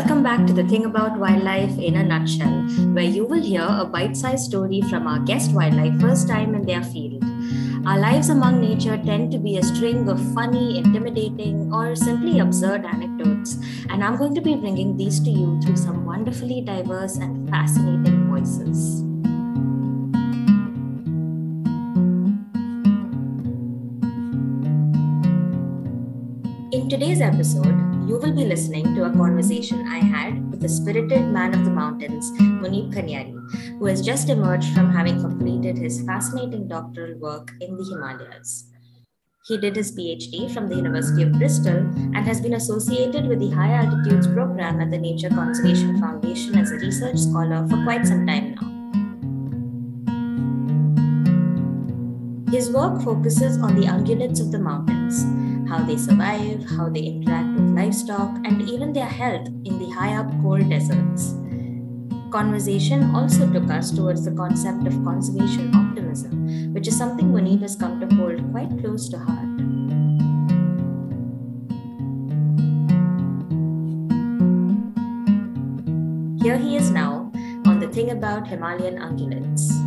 Welcome back to the Thing About Wildlife in a Nutshell, where you will hear a bite sized story from our guest wildlife first time in their field. Our lives among nature tend to be a string of funny, intimidating, or simply absurd anecdotes, and I'm going to be bringing these to you through some wonderfully diverse and fascinating voices. In today's episode, will be listening to a conversation I had with the spirited man of the mountains, Munib Khanyari, who has just emerged from having completed his fascinating doctoral work in the Himalayas. He did his PhD from the University of Bristol and has been associated with the High Altitudes program at the Nature Conservation Foundation as a research scholar for quite some time now. His work focuses on the ungulates of the mountains, how they survive, how they interact livestock, and even their health in the high up cold deserts. Conversation also took us towards the concept of conservation optimism, which is something Munib has come to hold quite close to heart. Here he is now on the thing about Himalayan ungulates.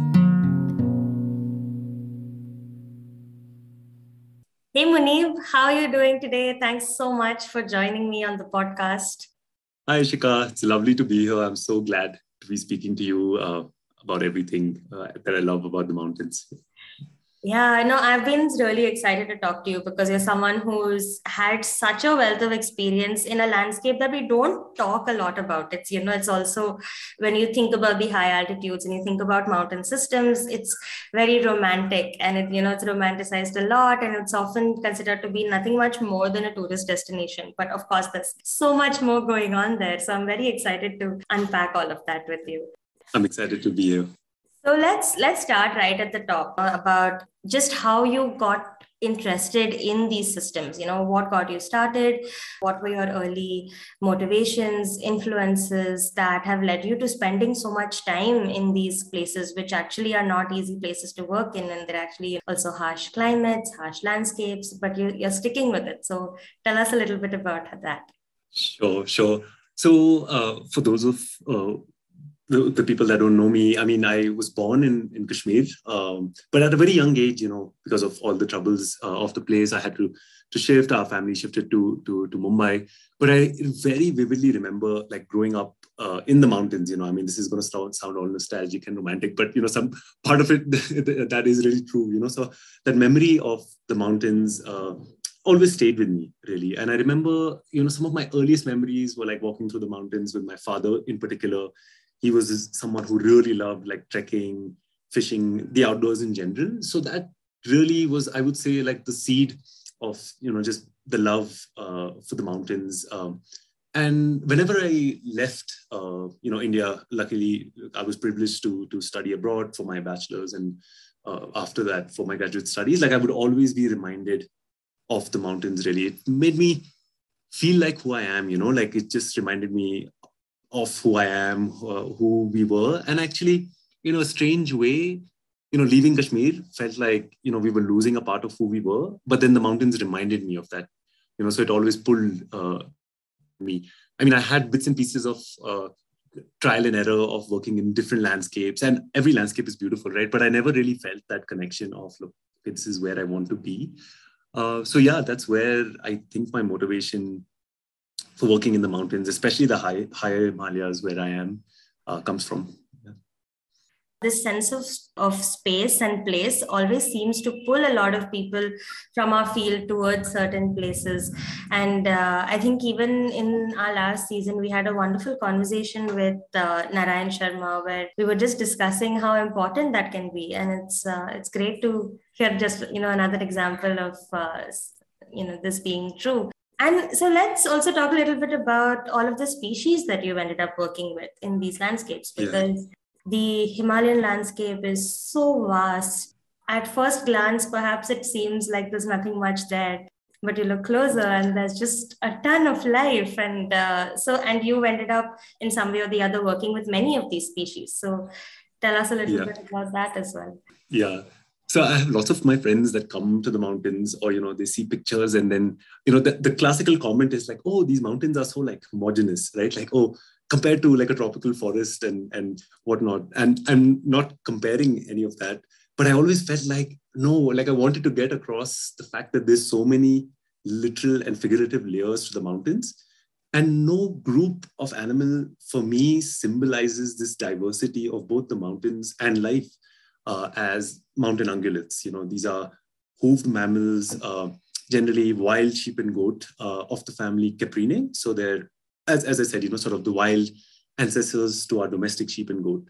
Munib, how are you doing today? Thanks so much for joining me on the podcast. Hi Ishika, it's lovely to be here. I'm so glad to be speaking to you uh, about everything uh, that I love about the mountains. Yeah, I know. I've been really excited to talk to you because you're someone who's had such a wealth of experience in a landscape that we don't talk a lot about. It's, you know, it's also when you think about the high altitudes and you think about mountain systems, it's very romantic and it, you know, it's romanticized a lot and it's often considered to be nothing much more than a tourist destination. But of course, there's so much more going on there. So I'm very excited to unpack all of that with you. I'm excited to be here. So let's let's start right at the top uh, about just how you got interested in these systems you know what got you started what were your early motivations influences that have led you to spending so much time in these places which actually are not easy places to work in and they're actually also harsh climates harsh landscapes but you, you're sticking with it. So tell us a little bit about that. Sure sure. So uh, for those of uh, the, the people that don't know me, I mean, I was born in, in Kashmir, um, but at a very young age, you know, because of all the troubles uh, of the place, I had to to shift. Our family shifted to to, to Mumbai. But I very vividly remember like growing up uh, in the mountains. You know, I mean, this is going to sound, sound all nostalgic and romantic, but you know, some part of it that is really true. You know, so that memory of the mountains. Uh, always stayed with me really and i remember you know some of my earliest memories were like walking through the mountains with my father in particular he was someone who really loved like trekking, fishing, the outdoors in general. So that really was, I would say, like the seed of you know just the love uh, for the mountains. Um, and whenever I left, uh, you know, India, luckily I was privileged to to study abroad for my bachelor's, and uh, after that for my graduate studies, like I would always be reminded of the mountains. Really, it made me feel like who I am. You know, like it just reminded me of who I am, uh, who we were. And actually, in a strange way, you know, leaving Kashmir felt like, you know, we were losing a part of who we were. But then the mountains reminded me of that, you know, so it always pulled uh, me. I mean, I had bits and pieces of uh, trial and error of working in different landscapes, and every landscape is beautiful, right? But I never really felt that connection of, look, this is where I want to be. Uh, so yeah, that's where I think my motivation for working in the mountains, especially the high higher Himalayas where I am, uh, comes from. This sense of, of space and place always seems to pull a lot of people from our field towards certain places. And uh, I think even in our last season, we had a wonderful conversation with uh, Narayan Sharma where we were just discussing how important that can be. And it's uh, it's great to hear just you know another example of uh, you know this being true and so let's also talk a little bit about all of the species that you've ended up working with in these landscapes because yeah. the Himalayan landscape is so vast. At first glance, perhaps it seems like there's nothing much there, but you look closer and there's just a ton of life. And uh, so, and you ended up in some way or the other working with many of these species. So tell us a little yeah. bit about that as well. Yeah so I have lots of my friends that come to the mountains, or you know, they see pictures, and then you know, the, the classical comment is like, "Oh, these mountains are so like homogeneous, right? Like, oh, compared to like a tropical forest and and whatnot." And I'm not comparing any of that, but I always felt like no, like I wanted to get across the fact that there's so many literal and figurative layers to the mountains, and no group of animal for me symbolizes this diversity of both the mountains and life uh, as mountain ungulates. You know, these are hoofed mammals, uh, generally wild sheep and goat uh, of the family Caprinae. So they're, as, as I said, you know, sort of the wild ancestors to our domestic sheep and goat.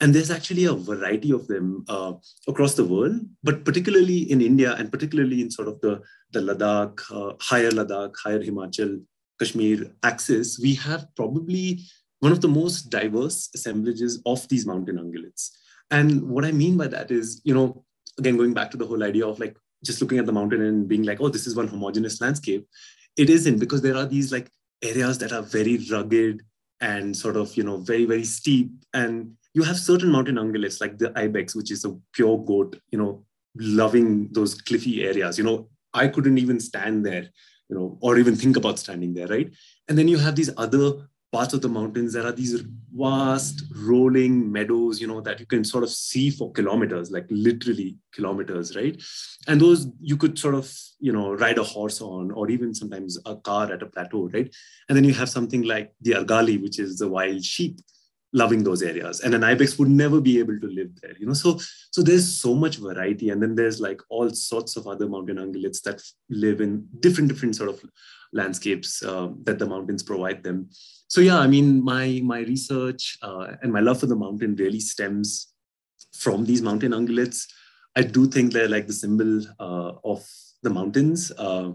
And there's actually a variety of them uh, across the world, but particularly in India and particularly in sort of the, the Ladakh, uh, higher Ladakh, higher Himachal, Kashmir axis, we have probably one of the most diverse assemblages of these mountain ungulates. And what I mean by that is, you know, again, going back to the whole idea of like just looking at the mountain and being like, oh, this is one homogeneous landscape. It isn't because there are these like areas that are very rugged and sort of, you know, very, very steep. And you have certain mountain ungulates like the ibex, which is a pure goat, you know, loving those cliffy areas. You know, I couldn't even stand there, you know, or even think about standing there, right? And then you have these other parts of the mountains there are these vast rolling meadows you know that you can sort of see for kilometers like literally kilometers right? And those you could sort of you know ride a horse on or even sometimes a car at a plateau right? And then you have something like the argali which is the wild sheep loving those areas. And an ibex would never be able to live there you know? So so there's so much variety. And then there's like all sorts of other mountain ungulates that live in different different sort of landscapes uh, that the mountains provide them. So yeah i mean my my research uh, and my love for the mountain really stems from these mountain ungulates. I do think they're like the symbol uh, of the mountains uh,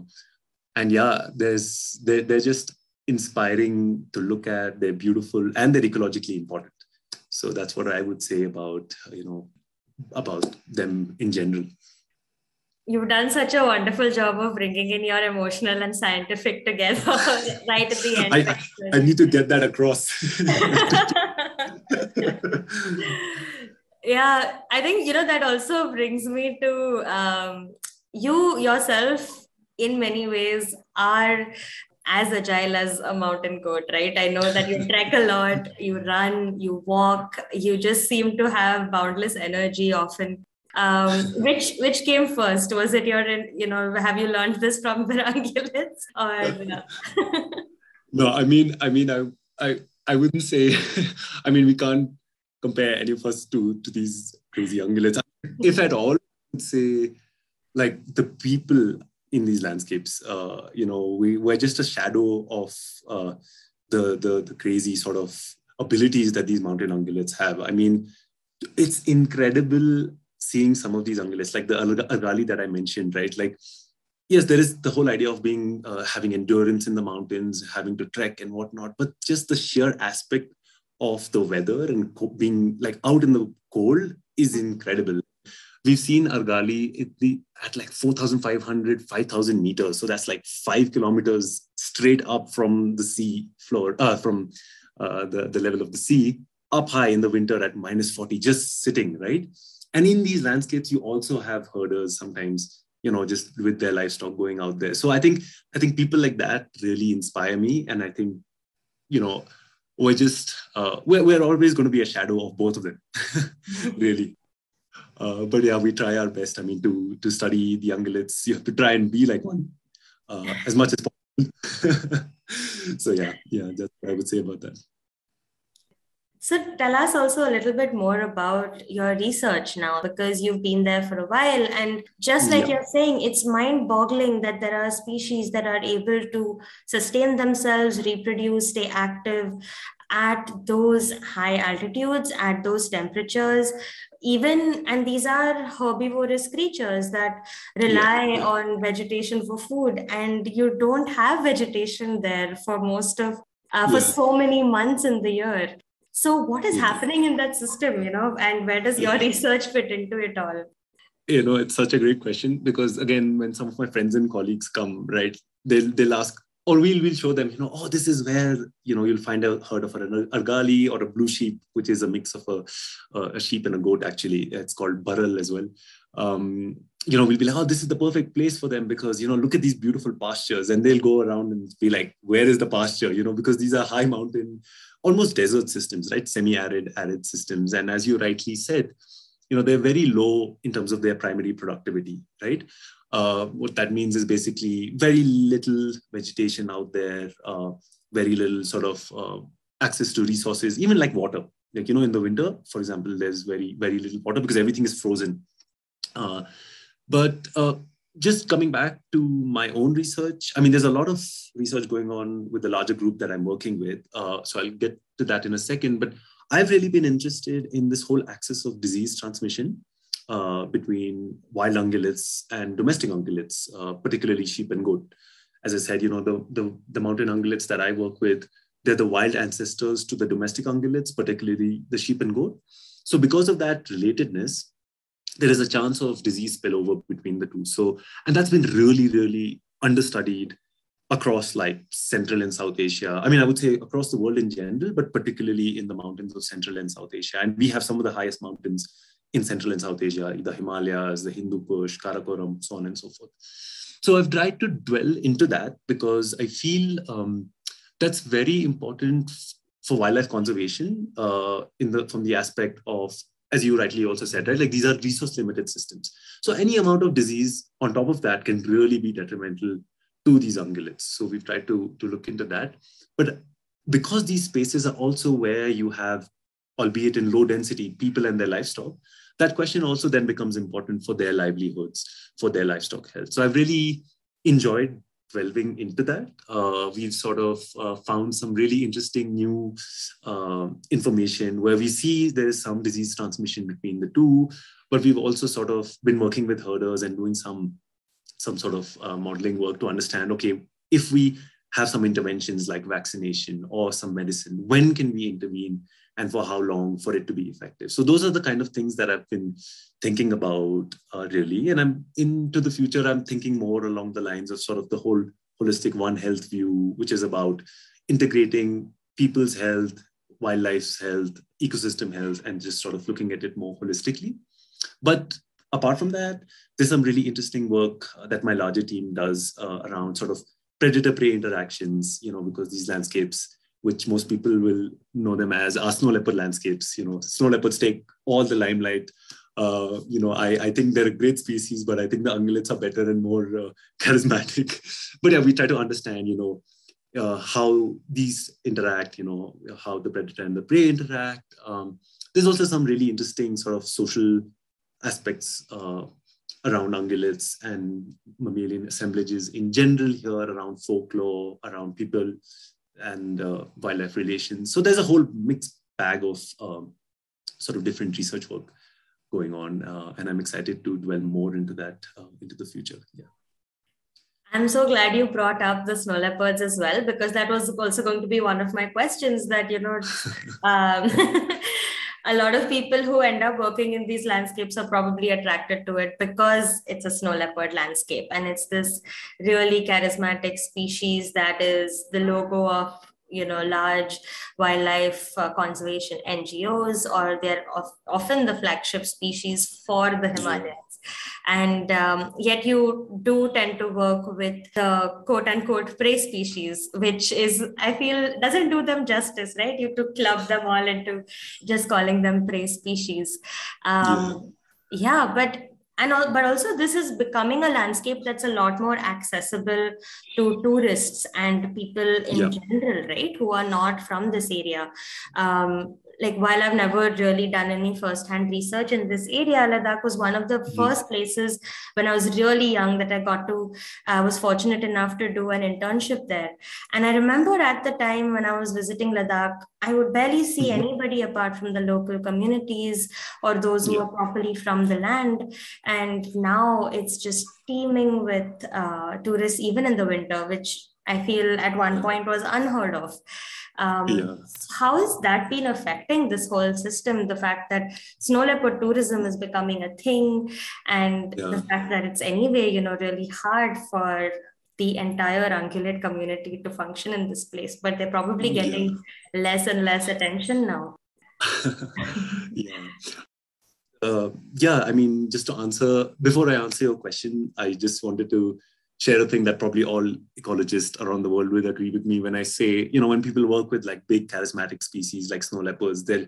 and yeah there's they're, they're just inspiring to look at. They're beautiful and they're ecologically important. So that's what I would say about you know about them in general. You've done such a wonderful job of bringing in your emotional and scientific together right at the end. I, I need to get that across. yeah, I think you know that also brings me to um, you yourself in many ways are as agile as a mountain goat, right? I know that you trek a lot, you run, you walk, you just seem to have boundless energy often. Um, which which came first? Was it your, you know, have you learned this from the ungulates? Or no, I mean, I mean, I I I wouldn't say. I mean, we can't compare any of us to to these crazy ungulates. If at all, I would say like the people in these landscapes. Uh, you know, we, we're just a shadow of uh, the, the, the crazy sort of abilities that these mountain ungulates have. I mean, it's incredible seeing some of these ungulates, like the argali that I mentioned, right? Like, yes, there is the whole idea of being uh, having endurance in the mountains, having to trek and whatnot, but just the sheer aspect of the weather and being like out in the cold is incredible. We've seen Argali at, the, at like 4,500, 5,000 meters. So that's like five kilometers straight up from the sea floor, uh, from uh, the, the level of the sea, up high in the winter at minus 40, just sitting, right? And in these landscapes, you also have herders sometimes, you know, just with their livestock going out there. So I think I think people like that really inspire me, and I think, you know, we're just uh, we're, we're always going to be a shadow of both of them, really. Uh, but yeah, we try our best. I mean, to to study the ungulates, you have to try and be like one uh, as much as possible. so yeah, yeah, that's what I would say about that. So tell us also a little bit more about your research now, because you've been there for a while, and just like yeah. you're saying, it's mind-boggling that there are species that are able to sustain themselves, reproduce, stay active, at those high altitudes, at those temperatures, even, and these are herbivorous creatures that rely yeah. on vegetation for food, and you don't have vegetation there for most of, uh, for yeah. so many months in the year. So, what is yeah. happening in that system, you know, and where does your research fit into it all? You know, it's such a great question because, again, when some of my friends and colleagues come, right, they'll, they'll ask, or we'll, we'll show them, you know, oh, this is where, you know, you'll find a herd of an argali or a blue sheep, which is a mix of a, a sheep and a goat, actually. It's called bharal as well. um, you know, we'll be like, oh, this is the perfect place for them because, you know, look at these beautiful pastures. And they'll go around and be like, where is the pasture? You know, because these are high mountain, almost desert systems, right? Semi arid, arid systems. And as you rightly said, you know, they're very low in terms of their primary productivity, right? Uh, what that means is basically very little vegetation out there, uh, very little sort of uh, access to resources, even like water. Like, you know, in the winter, for example, there's very, very little water because everything is frozen. Uh, but uh, just coming back to my own research, I mean, there's a lot of research going on with the larger group that I'm working with. So I'll get to that in a second. But I've really been interested in this whole axis of disease transmission uh, between wild ungulates and domestic ungulates, uh, particularly sheep and goat. As I said, you know, the, the, the mountain ungulates that I work with, they're the wild ancestors to the domestic ungulates, particularly the sheep and goat. So because of that relatedness, there is a chance of disease spillover between the two. So, and that's been really, really understudied across like Central and South Asia. I mean, I would say across the world in general, but particularly in the mountains of Central and South Asia. And we have some of the highest mountains in Central and South Asia, the Himalayas, the Hindu Kush, Karakoram, so on and so forth. So I've tried to dwell into that because I feel um, that's very important for wildlife conservation uh, in the from the aspect of as you rightly also said, right? Like these are resource limited systems. So any amount of disease on top of that can really be detrimental to these ungulates. So we've tried to, to look into that. But because these spaces are also where you have, albeit in low density, people and their livestock, that question also then becomes important for their livelihoods, for their livestock health. So I've really enjoyed delving into that. Uh, we've sort of uh, found some really interesting new uh, information where we see there's some disease transmission between the two, but we've also sort of been working with herders and doing some some sort of uh, modeling work to understand, okay, if we have some interventions like vaccination or some medicine, when can we intervene and for how long for it to be effective. So those are the kind of things that I've been thinking about uh, really. And I'm into the future, I'm thinking more along the lines of sort of the whole holistic One Health view, which is about integrating people's health, wildlife's health, ecosystem health, and just sort of looking at it more holistically. But apart from that, there's some really interesting work that my larger team does uh, around sort of predator prey interactions, you know, because these landscapes which most people will know them as are snow leopard landscapes. You know, snow leopards take all the limelight. Uh, you know, I, I think they're a great species, but I think the ungulates are better and more uh, charismatic. but yeah, we try to understand, you know, uh, how these interact, you know, how the predator and the prey interact. Um, there's also some really interesting sort of social aspects uh, around ungulates and mammalian assemblages in general here around folklore, around people and uh, wildlife relations. So there's a whole mixed bag of um, sort of different research work going on, uh, and I'm excited to dwell more into that uh, into the future. Yeah. I'm so glad you brought up the snow leopards as well, because that was also going to be one of my questions. That you know, um, a lot of people who end up working in these landscapes are probably attracted to it because it's a snow leopard landscape and it's this really charismatic species that is the logo of you know large wildlife uh, conservation ngos or they're of, often the flagship species for the himalayas and um, yet you do tend to work with the quote unquote prey species which is i feel doesn't do them justice right you to club them all into just calling them prey species um, yeah. yeah but and all, but also this is becoming a landscape that's a lot more accessible to tourists and people in yeah. general right who are not from this area um, like while I've never really done any first-hand research in this area, Ladakh was one of the mm-hmm. first places when I was really young that I got to. I was fortunate enough to do an internship there, and I remember at the time when I was visiting Ladakh, I would barely see mm-hmm. anybody apart from the local communities or those who yeah. are properly from the land, and now it's just teeming with uh, tourists even in the winter, which I feel at one point was unheard of. Um, yeah. How has that been affecting this whole system? The fact that snow leopard tourism is becoming a thing, and yeah. the fact that it's anyway, you know, really hard for the entire ungulate community to function in this place, but they're probably getting yeah. less and less attention now. yeah. uh, yeah, I mean, just to answer, before I answer your question, I just wanted to share a thing that probably all ecologists around the world will agree with me when I say, you know, when people work with like big charismatic species like snow leopards, they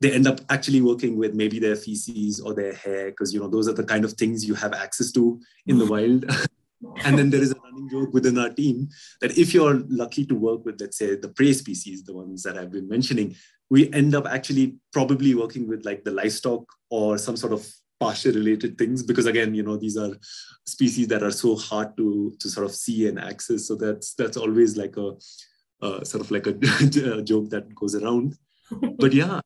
they end up actually working with maybe their feces or their hair because you know those are the kind of things you have access to in the wild. and then there is a running joke within our team that if you're lucky to work with, let's say, the prey species, the ones that I've been mentioning, we end up actually probably working with like the livestock or some sort of pasture related things because again you know these are species that are so hard to to sort of see and access. So that's that's always like a uh, sort of like a, a joke that goes around. But yeah.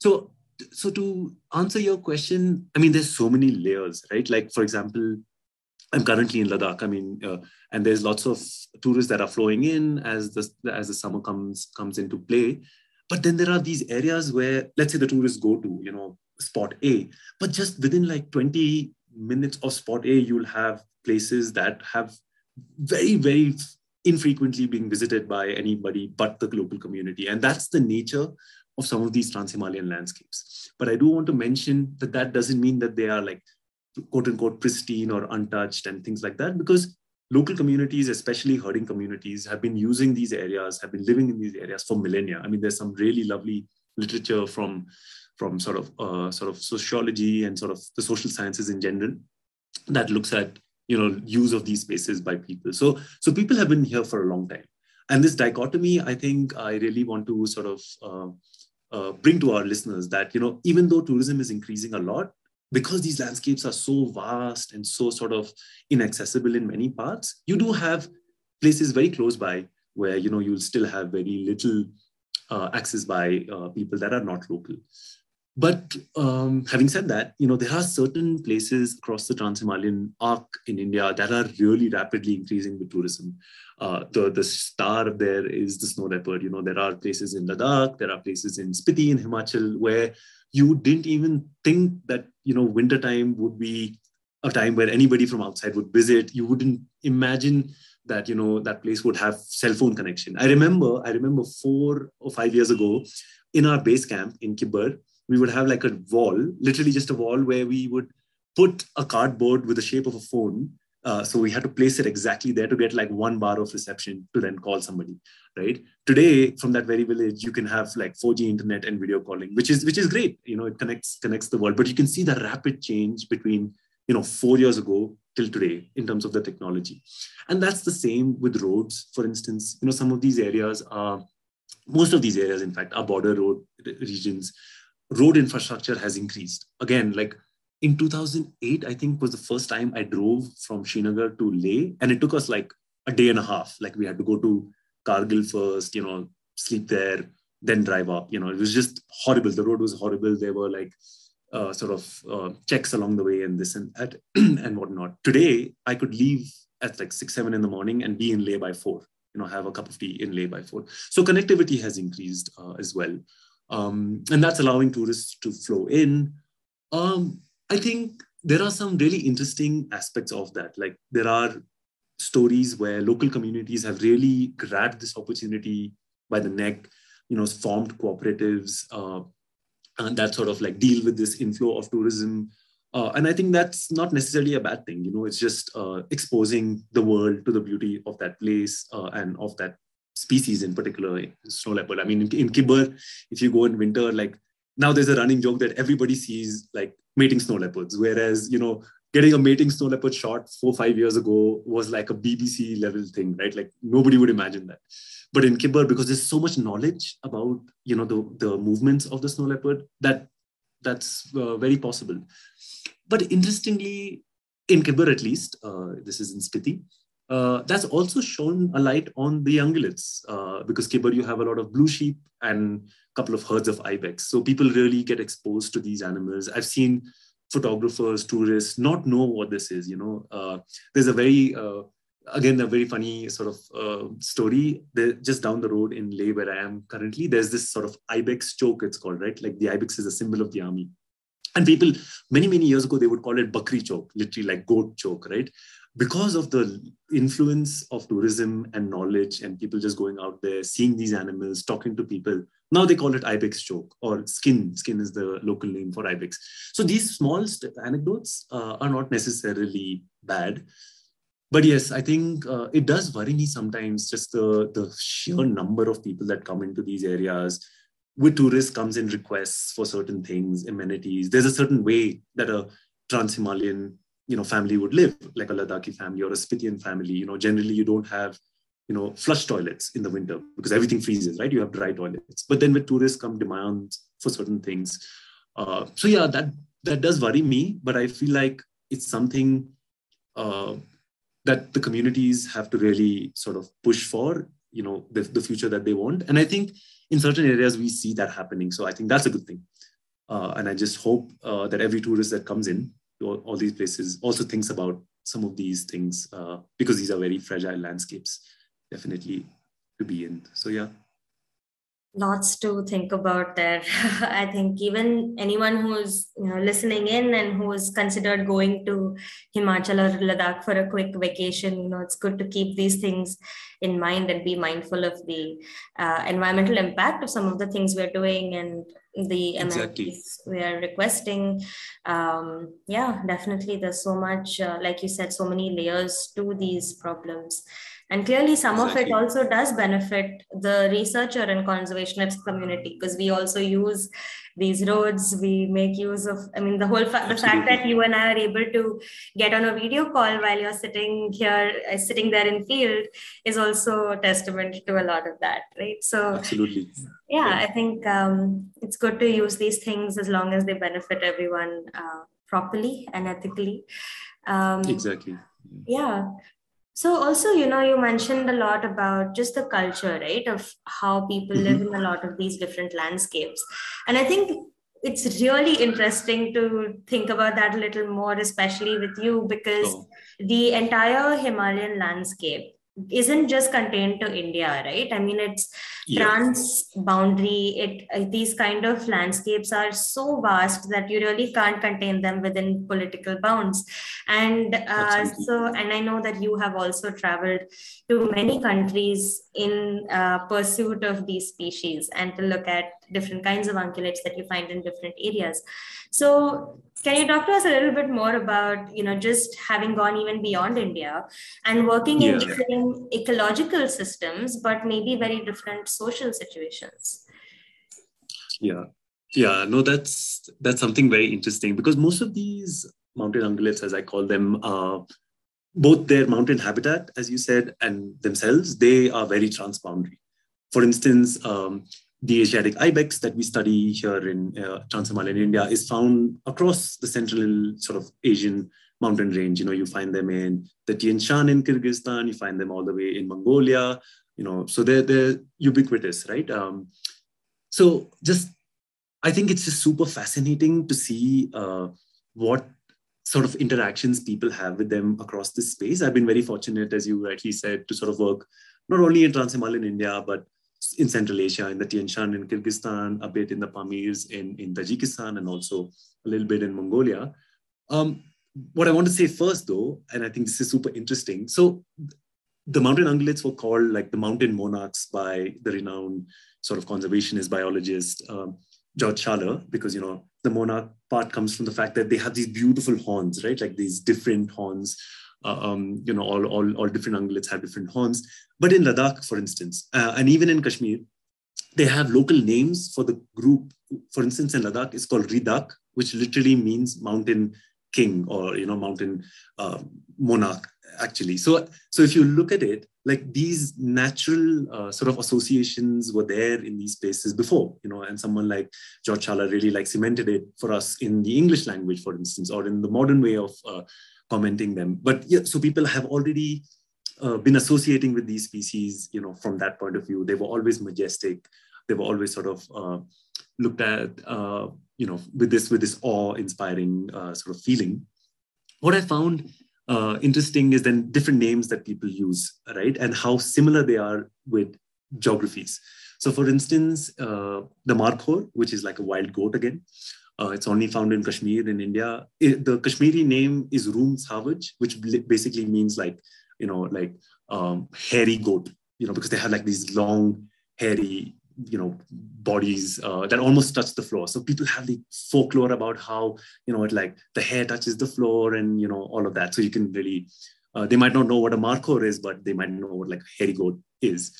So so to answer your question i mean there's so many layers right? Like for example i'm currently in ladakh i mean uh, and there's lots of tourists that are flowing in as the as the summer comes comes into play. But then there are these areas where, let's say the tourists go to, you know, spot A, but just within like 20 minutes of spot A, you'll have places that have very, very infrequently being visited by anybody but the global community. And that's the nature of some of these Trans-Himalayan landscapes. But I do want to mention that that doesn't mean that they are like quote unquote pristine or untouched and things like that, because local communities, especially herding communities, have been using these areas, have been living in these areas for millennia. I mean, there's some really lovely literature from, from sort of uh, sort of sociology and sort of the social sciences in general that looks at you know use of these spaces by people. So so people have been here for a long time, and this dichotomy, I think, I really want to sort of. Uh, uh, bring to our listeners that you know even though tourism is increasing a lot because these landscapes are so vast and so sort of inaccessible in many parts, you do have places very close by where you know you'll still have very little uh, access by uh, people that are not local. But um, having said that, you know there are certain places across the Trans-Himalayan arc in India that are really rapidly increasing with tourism. Uh, the the star there is the snow leopard. You know there are places in Ladakh, there are places in Spiti in Himachal where you didn't even think that you know wintertime would be a time where anybody from outside would visit you wouldn't imagine that you know that place would have cell phone connection i remember i remember four or five years ago in our base camp in kibber we would have like a wall literally just a wall where we would put a cardboard with the shape of a phone uh, so we had to place it exactly there to get like one bar of reception to then call somebody right? Today from that very village you can have like 4g internet and video calling which is which is great you know it connects connects the world. But you can see the rapid change between you know 4 years ago till today in terms of the technology. And that's the same with roads. For instance you know some of these areas are most of these areas in fact are border road regions road infrastructure has increased again like in 2008 i think was the first time i drove from srinagar to leh and it took us like a day and a half like we had to go to Kargil first, you know, sleep there, then drive up. You know, it was just horrible. The road was horrible. There were like uh, sort of uh, checks along the way and this and that and whatnot. Today, I could leave at like six, seven in the morning and be in Leh by four. You know, have a cup of tea in Leh by four. So connectivity has increased uh, as well, um, and that's allowing tourists to flow in. Um, I think there are some really interesting aspects of that. Like there are stories where local communities have really grabbed this opportunity by the neck, you know, formed cooperatives uh, and that sort of like deal with this inflow of tourism. Uh, and I think that's not necessarily a bad thing. You know, it's just uh, exposing the world to the beauty of that place uh, and of that species in particular, snow leopard. I mean, in, in Kibber, if you go in winter, like now there's a running joke that everybody sees like mating snow leopards, whereas you know getting a mating snow leopard shot four five years ago was like a BBC level thing, right? Like nobody would imagine that. But in Kibber, because there's so much knowledge about you know the the movements of the snow leopard, that that's uh, very possible. But interestingly, in Kibber at least, uh, this is in Spiti, uh, that's also shown a light on the ungulates uh, because Kibber you have a lot of blue sheep and a couple of herds of ibex. So people really get exposed to these animals. I've seen photographers, tourists not know what this is. You know, uh, there's a very uh, again a very funny sort of uh, story. There, just down the road in Leh, where I am currently, there's this sort of ibex chowk. It's called right, like the ibex is a symbol of the army. And people, many many years ago, they would call it bakri chowk, literally like goat chowk, right? Because of the influence of tourism and knowledge and people just going out there seeing these animals talking to people now they call it ibex chowk or skin. Skin is the local name for ibex. So these small st- anecdotes uh, are not necessarily bad. But yes i think uh, it does worry me sometimes just the the sheer number of people that come into these areas. With tourists comes in requests for certain things amenities. There's a certain way that a trans himalayan you know family would live like a ladakhi family or a spitian family you know generally you don't have you know flush toilets in the winter because everything freezes right? You have dry toilets. But then with tourists come demands for certain things. Uh, so yeah that that does worry me but i feel like it's something uh, that the communities have to really sort of push for you know the, the future that they want. And i think in certain areas we see that happening. So i think that's a good thing. Uh, and i just hope uh, that every tourist that comes in all, all these places also thinks about some of these things uh, because these are very fragile landscapes definitely to be in. So yeah lots to think about there. I think even anyone who's you know listening in and who's considered going to himachal or ladakh for a quick vacation you know it's good to keep these things in mind and be mindful of the uh, environmental impact of some of the things we're doing and the amenities exactly. we are requesting. Um, yeah definitely there's so much uh, like you said so many layers to these problems and clearly some exactly. of it also does benefit the researcher and conservationist community because we also use these roads. We make use of i mean the whole fa- the fact that you and i are able to get on a video call while you're sitting here uh, sitting there in field is also a testament to a lot of that right? So absolutely. yeah, yeah. i think um, it's good to use these things as long as they benefit everyone uh, properly and ethically. Um, exactly. yeah so also, you know, you mentioned a lot about just the culture, right, of how people mm-hmm. live in a lot of these different landscapes. And I think it's really interesting to think about that a little more, especially with you, because oh. the entire Himalayan landscape isn't just contained to India, right? I mean, it's yeah. trans boundary. It these kind of landscapes are so vast that you really can't contain them within political bounds. And uh, so, and I know that you have also traveled to many countries in uh, pursuit of these species and to look at different kinds of ungulates that you find in different areas. So can you talk to us a little bit more about you know just having gone even beyond india and working yeah. in different ecological systems but maybe very different social situations yeah yeah no that's that's something very interesting because most of these mountain ungulates as i call them uh, both their mountain habitat as you said and themselves they are very transboundary for instance um, the Asiatic ibex that we study here in uh, Trans-Himalayan India is found across the central sort of Asian mountain range. You know, you find them in the Tian Shan in Kyrgyzstan, you find them all the way in Mongolia, you know, so they're, they're ubiquitous, right? Um, so just, I think it's just super fascinating to see uh, what sort of interactions people have with them across this space. I've been very fortunate, as you rightly said, to sort of work not only in Trans-Himalayan India, but in Central Asia, in the Tian Shan in Kyrgyzstan, a bit in the Pamirs in, in Tajikistan, and also a little bit in Mongolia. Um, what I want to say first, though, and I think this is super interesting. So, the mountain ungulates were called like the mountain monarchs by the renowned sort of conservationist biologist um, George Schaller, because you know the monarch part comes from the fact that they have these beautiful horns, right? Like these different horns um, you know, all, all, all different ungulates have different horns. But in Ladakh, for instance, uh, and even in Kashmir, they have local names for the group. For instance, in Ladakh, it's called Ridak, which literally means mountain king or you know mountain uh, monarch actually so so if you look at it like these natural uh, sort of associations were there in these places before you know and someone like george Schaller really like cemented it for us in the english language for instance or in the modern way of uh, commenting them. But yeah, so people have already uh, been associating with these species, you know, from that point of view. They were always majestic. They were always sort of uh, looked at, uh, you know, with this with this awe-inspiring uh, sort of feeling. What I found uh, interesting is then different names that people use, right, and how similar they are with geographies. So, for instance, uh, the Markhor, which is like a wild goat again, Uh, it's only found in Kashmir in India. It, the Kashmiri name is Room Savage, which basically means like, you know, like um, hairy goat, you know, because they have like these long, hairy, you know, bodies uh, that almost touch the floor. So people have the folklore about how, you know, it like the hair touches the floor and, you know, all of that. So you can really, uh, they might not know what a markhor is, but they might know what like hairy goat is.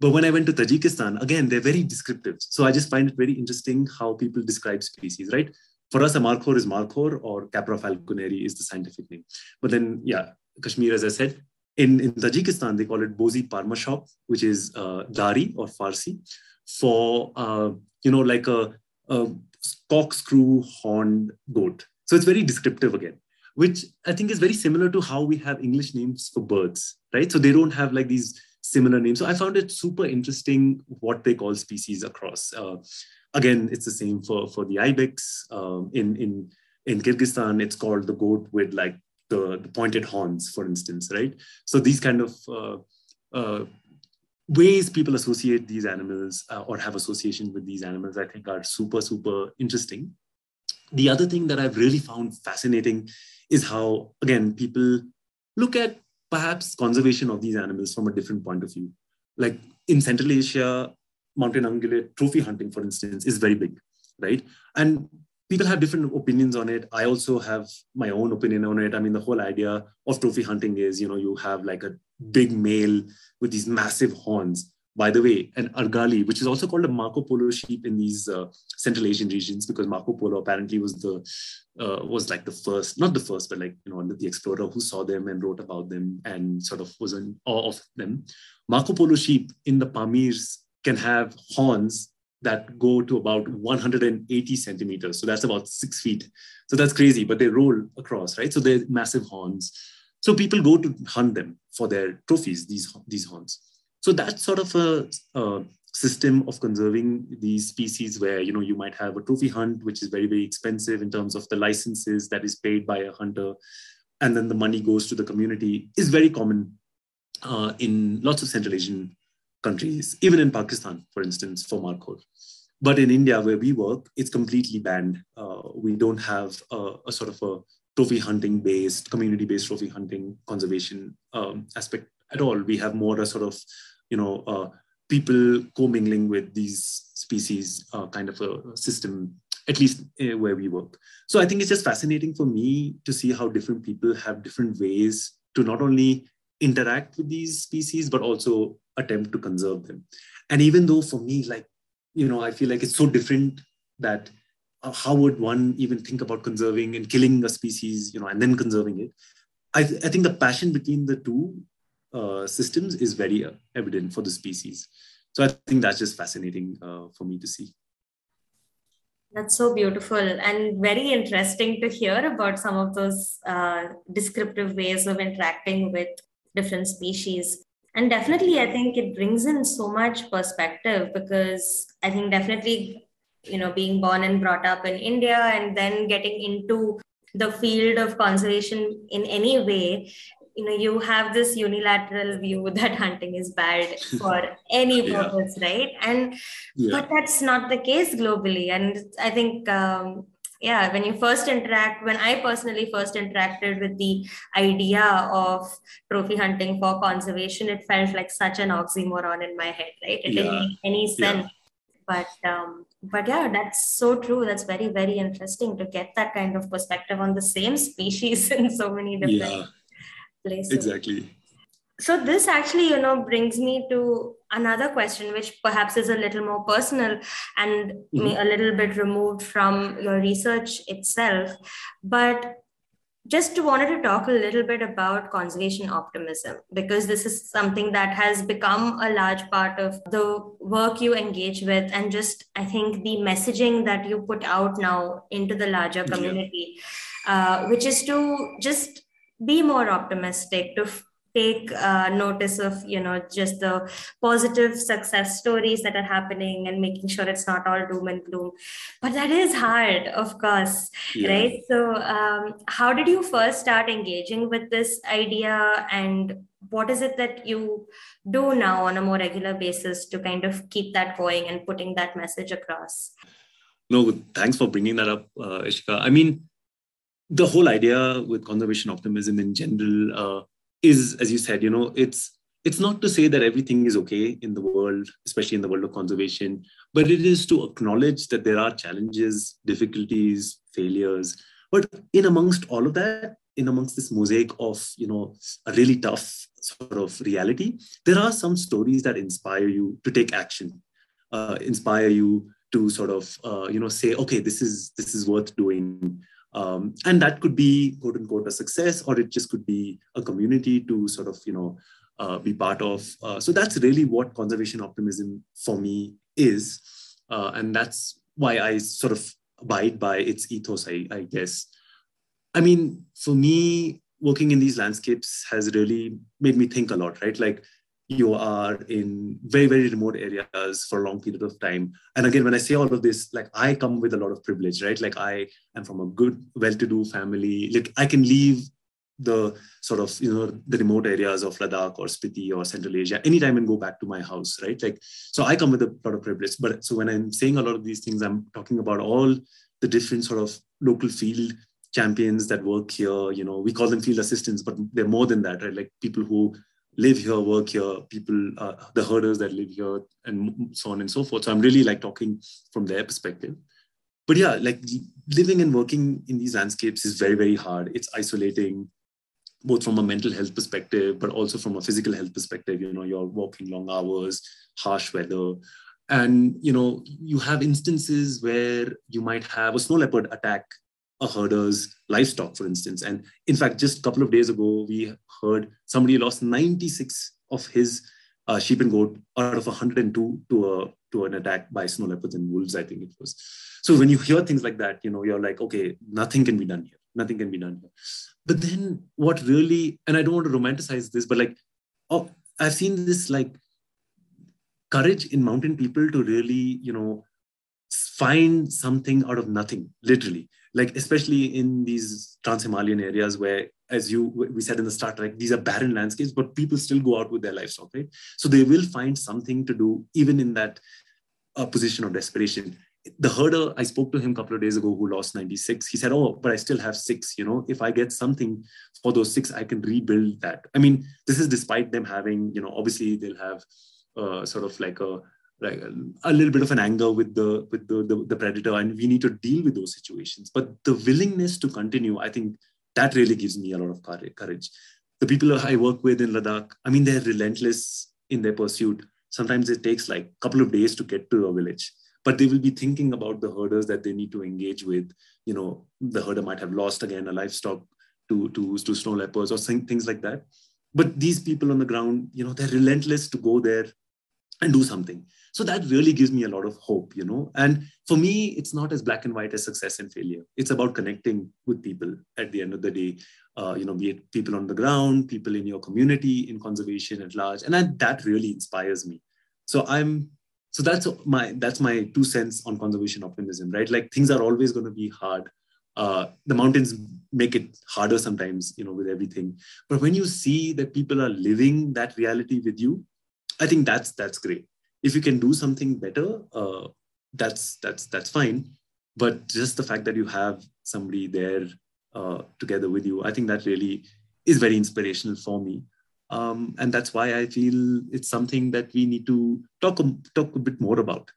But when I went to Tajikistan, again, they're very descriptive. So I just find it very interesting how people describe species, right? For us, a markhor is markhor or Capra falconeri is the scientific name. But then, yeah, Kashmir, as I said, in, in Tajikistan, they call it Bozi Parmashop, which is uh, Dari or Farsi for, uh, you know, like a, a corkscrew horned goat. So it's very descriptive again which I think is very similar to how we have English names for birds, right? So they don't have like these similar names. So I found it super interesting what they call species across. Uh, again, it's the same for, for the ibex. Um, in, in, in Kyrgyzstan, it's called the goat with like the, the pointed horns, for instance, right? So these kind of uh, uh, ways people associate these animals uh, or have association with these animals, I think are super, super interesting. The other thing that I've really found fascinating is how, again, people look at perhaps conservation of these animals from a different point of view. Like in Central Asia, mountain ungulate trophy hunting, for instance, is very big, right? And people have different opinions on it. I also have my own opinion on it. I mean, the whole idea of trophy hunting is, you know, you have like a big male with these massive horns by the way, an Argali, which is also called a Marco Polo sheep in these uh, Central Asian regions, because Marco Polo apparently was the uh, was like the first, not the first, but like you know the explorer who saw them and wrote about them and sort of was in awe of them. Marco Polo sheep in the Pamirs can have horns that go to about 180 centimeters, so that's about six feet. So that's crazy, but they roll across, right? So they're massive horns. So people go to hunt them for their trophies. These these horns. So that's sort of a, a, system of conserving these species where you know you might have a trophy hunt, which is very very expensive in terms of the licenses that is paid by a hunter, and then the money goes to the community is very common uh, in lots of Central Asian countries, even in Pakistan, for instance, for markhor. But in India, where we work, it's completely banned. Uh, we don't have a, a, sort of a trophy hunting based, community based trophy hunting conservation um, aspect at all. We have more a sort of you know, uh, people commingling with these species uh, kind of a system, at least uh, where we work. So I think it's just fascinating for me to see how different people have different ways to not only interact with these species, but also attempt to conserve them. And even though for me, like, you know, I feel like it's so different that uh, how would one even think about conserving and killing a species, you know, and then conserving it? I, th- I think the passion between the two uh, systems is very uh, evident for the species. So I think that's just fascinating uh, for me to see. That's so beautiful and very interesting to hear about some of those uh, descriptive ways of interacting with different species. And definitely, I think it brings in so much perspective because I think definitely, you know, being born and brought up in India and then getting into the field of conservation in any way you know you have this unilateral view that hunting is bad for any purpose yeah. right? And yeah. but that's not the case globally. And i think um, yeah when you first interact when i personally first interacted with the idea of trophy hunting for conservation it felt like such an oxymoron in my head right? It yeah. didn't make any sense. But um, but yeah that's so true. That's very very interesting to get that kind of perspective on the same species in so many different places. Exactly. So this actually, you know, brings me to another question, which perhaps is a little more personal and mm-hmm. a little bit removed from your research itself. But just wanted to talk a little bit about conservation optimism because this is something that has become a large part of the work you engage with and just i think the messaging that you put out now into the larger community yeah. uh, which is to just be more optimistic to take uh, notice of you know just the positive success stories that are happening and making sure it's not all doom and gloom but that is hard of course yeah. right so um, how did you first start engaging with this idea and what is it that you do now on a more regular basis to kind of keep that going and putting that message across no, thanks for bringing that up, uh, Ishika. I mean, the whole idea with conservation optimism in general uh, is, as you said, you know, it's it's not to say that everything is okay in the world, especially in the world of conservation, but it is to acknowledge that there are challenges, difficulties, failures. But in amongst all of that, in amongst this mosaic of you know a really tough sort of reality, there are some stories that inspire you to take action, uh, inspire you to sort of uh, you know say, okay, this is this is worth doing. Um, and that could be quote unquote a success, or it just could be a community to sort of you know uh, be part of. Uh, so that's really what conservation optimism for me is, uh, and that's why I sort of abide by its ethos, I, I guess. I mean, for me, working in these landscapes has really made me think a lot, right? Like you are in very very remote areas for a long period of time and again when i say all of this like i come with a lot of privilege right like i am from a good well-to-do family like i can leave the sort of you know the remote areas of Ladakh or Spiti or Central Asia anytime and go back to my house, right? Like so, I come with a lot of privilege. But so when I'm saying a lot of these things, I'm talking about all the different sort of local field champions that work here. You know, we call them field assistants, but they're more than that, right? Like people who live here, work here, people, uh, the herders that live here, and so on and so forth. So I'm really like talking from their perspective. But yeah, like living and working in these landscapes is very, very hard. It's isolating both from a mental health perspective, but also from a physical health perspective. You know, you're walking long hours, harsh weather. And, you know, you have instances where you might have a snow leopard attack a herder's livestock, for instance. And in fact, just a couple of days ago, we heard somebody lost 96 of his uh, sheep and goat out of 102 to a to an attack by snow leopards and wolves. I think it was. So when you hear things like that, you know, you're like, okay, nothing can be done here. Nothing can be done here. But then what really, and I don't want to romanticize this, but like, oh, I've seen this like courage in mountain people to really, you know, find something out of nothing, literally. Like especially in these trans-Himalayan areas where, as you we said in the start, like these are barren landscapes, but people still go out with their livestock, right? So they will find something to do even in that uh, position of desperation the herder, I spoke to him a couple of days ago who lost 96. He said, Oh, but I still have six. You know, if I get something for those six, I can rebuild that. I mean, this is despite them having, you know, obviously they'll have uh, sort of like a like a, little bit of an anger with the with the, the, the predator, and we need to deal with those situations. But the willingness to continue, I think that really gives me a lot of courage. The people I work with in Ladakh, I mean, they're relentless in their pursuit. Sometimes it takes like a couple of days to get to a village but they will be thinking about the herders that they need to engage with you know the herder might have lost again a livestock to to, to snow leopards or things like that but these people on the ground you know they're relentless to go there and do something. So that really gives me a lot of hope you know? And for me it's not as black and white as success and failure. It's about connecting with people at the end of the day uh, you know be it people on the ground people in your community in conservation at large. And that, that really inspires me. So i'm so that's my that's my two cents on conservation optimism right? Like things are always going to be hard. Uh, the mountains make it harder sometimes you know with everything. But when you see that people are living that reality with you i think that's that's great if you can do something better uh, that's that's that's fine but just the fact that you have somebody there uh, together with you i think that really is very inspirational for me um, and that's why I feel it's something that we need to talk, talk a bit more about.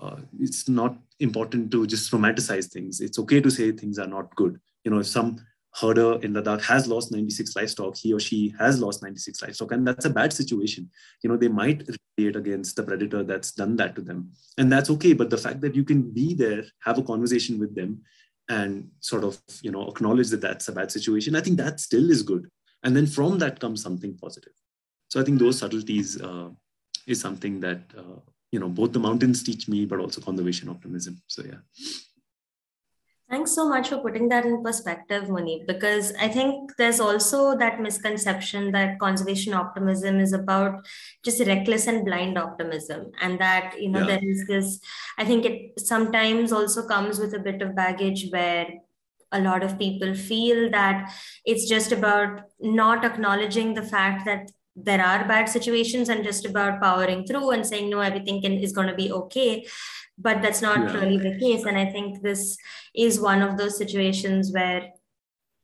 Uh, it's not important to just romanticize things. It's okay to say things are not good. You know, if some herder in Ladakh has lost 96 livestock, he or she has lost 96 livestock, and that's a bad situation. You know, they might retaliate against the predator that's done that to them, and that's okay. But the fact that you can be there, have a conversation with them, and sort of, you know, acknowledge that that's a bad situation, I think that still is good and then from that comes something positive so i think those subtleties uh, is something that uh, you know both the mountains teach me but also conservation optimism so yeah Thanks so much for putting that in perspective, Munib, because I think there's also that misconception that conservation optimism is about just reckless and blind optimism. And that, you know, yeah. there is this, I think it sometimes also comes with a bit of baggage where a lot of people feel that it's just about not acknowledging the fact that there are bad situations and just about powering through and saying no everything can, is going to be okay but that's not yeah. really the case and i think this is one of those situations where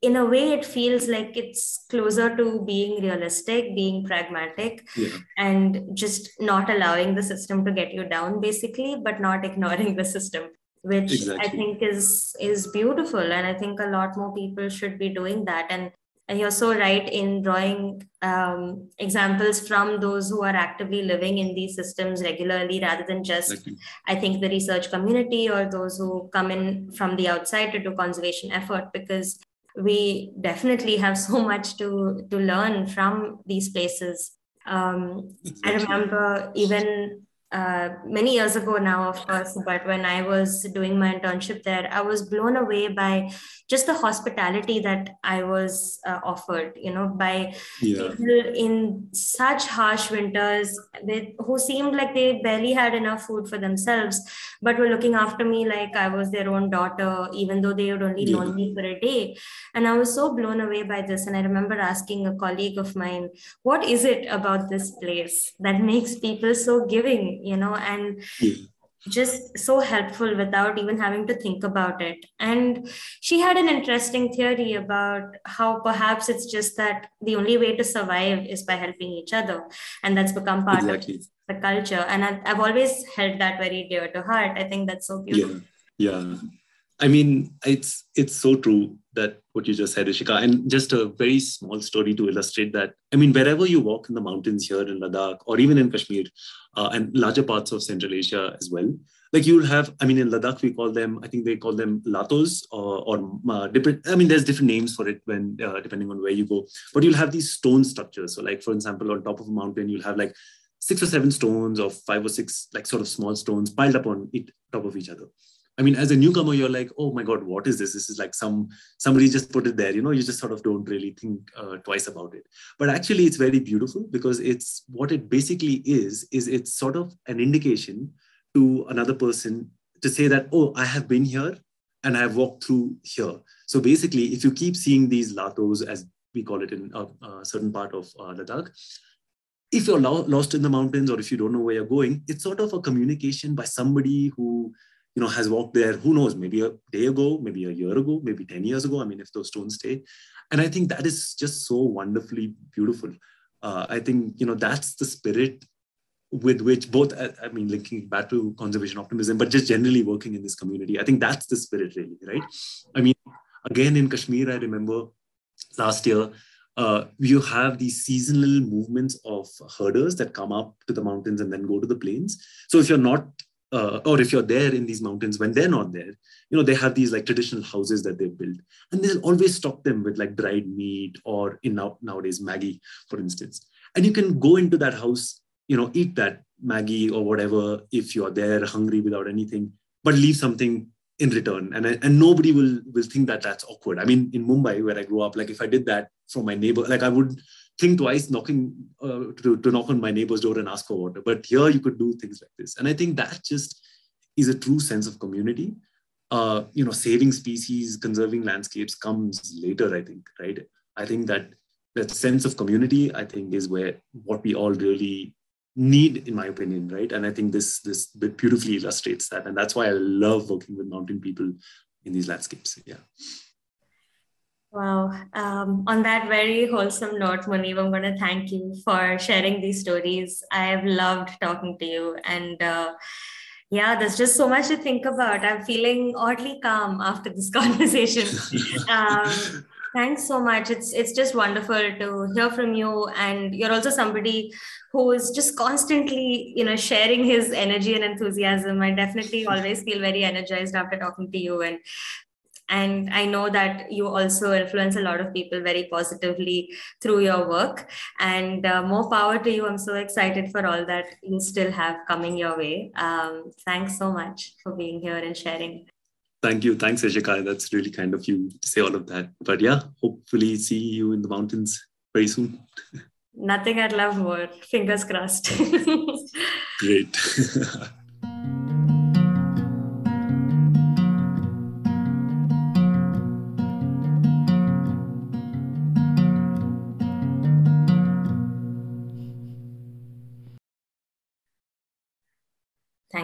in a way it feels like it's closer to being realistic being pragmatic yeah. and just not allowing the system to get you down basically but not ignoring the system which exactly. i think is is beautiful and i think a lot more people should be doing that and and you're so right in drawing um, examples from those who are actively living in these systems regularly rather than just i think the research community or those who come in from the outside to do conservation effort because we definitely have so much to to learn from these places. Um, i remember even uh, many years ago now, of course, but when I was doing my internship there, I was blown away by just the hospitality that I was uh, offered, you know, by yeah. people in such harsh winters with, who seemed like they barely had enough food for themselves, but were looking after me like I was their own daughter, even though they had only yeah. known me for a day. And I was so blown away by this. And I remember asking a colleague of mine, what is it about this place that makes people so giving? You know and yeah. just so helpful without even having to think about it. And she had an interesting theory about how perhaps it's just that the only way to survive is by helping each other. And that's become part exactly. of the culture. And I've, I've always held that very dear to heart. I think that's so beautiful. Yeah yeah I mean, it's it's so true that what you just said, Ishika. And just a very small story to illustrate that. I mean, wherever you walk in the mountains here in Ladakh or even in Kashmir uh, and larger parts of Central Asia as well, like you'll have, I mean, in Ladakh, we call them, I think they call them latos or, or uh, different, I mean, there's different names for it when, uh, depending on where you go, but you'll have these stone structures. So like, for example, on top of a mountain, you'll have like six or seven stones or five or six, like sort of small stones piled up on it, top of each other. I mean, as a newcomer, you're like, oh my God, what is this? This is like some somebody just put it there. You know, you just sort of don't really think uh, twice about it. But actually, it's very beautiful because it's what it basically is. Is it's sort of an indication to another person to say that, oh, I have been here and I have walked through here. So basically, if you keep seeing these latos, as we call it in a, a certain part of uh, Ladakh, if you're lo- lost in the mountains or if you don't know where you're going, it's sort of a communication by somebody who you know, has walked there, who knows, maybe a day ago, maybe a year ago, maybe 10 years ago. I mean, if those stones stay. And I think that is just so wonderfully beautiful. Uh, I think, you know, that's the spirit with which both, I mean, linking back to conservation optimism, but just generally working in this community. I think that's the spirit, really, right? I mean, again, in Kashmir, I remember last year, uh, you have these seasonal movements of herders that come up to the mountains and then go to the plains. So if you're not uh, or if you're there in these mountains when they're not there, you know, they have these like traditional houses that they've built, and they'll always stock them with like dried meat or in now, nowadays Maggi, for instance. And you can go into that house, you know, eat that Maggi or whatever if you're there hungry without anything, but leave something in return, and and nobody will will think that that's awkward. I mean, in Mumbai where I grew up, like if I did that from my neighbor, like I would think twice knocking uh, to, to knock on my neighbor's door and ask for water. But here you could do things like this. And i think that just is a true sense of community. Uh, you know saving species conserving landscapes comes later i think right? I think that that sense of community i think is where what we all really need in my opinion right? And i think this this bit beautifully illustrates that. And that's why i love working with mountain people in these landscapes yeah Wow. Um, on that very wholesome note, Munib, I'm going to thank you for sharing these stories. I have loved talking to you. And uh, yeah, there's just so much to think about. I'm feeling oddly calm after this conversation. um, thanks so much. It's it's just wonderful to hear from you. And you're also somebody who is just constantly, you know, sharing his energy and enthusiasm. I definitely always feel very energized after talking to you. And and i know that you also influence a lot of people very positively through your work. And uh, more power to you. I'm so excited for all that you still have coming your way. Um, thanks so much for being here and sharing. Thank you. Thanks Ishika. that's really kind of you to say all of that. But yeah hopefully see you in the mountains very soon. Nothing i'd love more. Fingers crossed. Great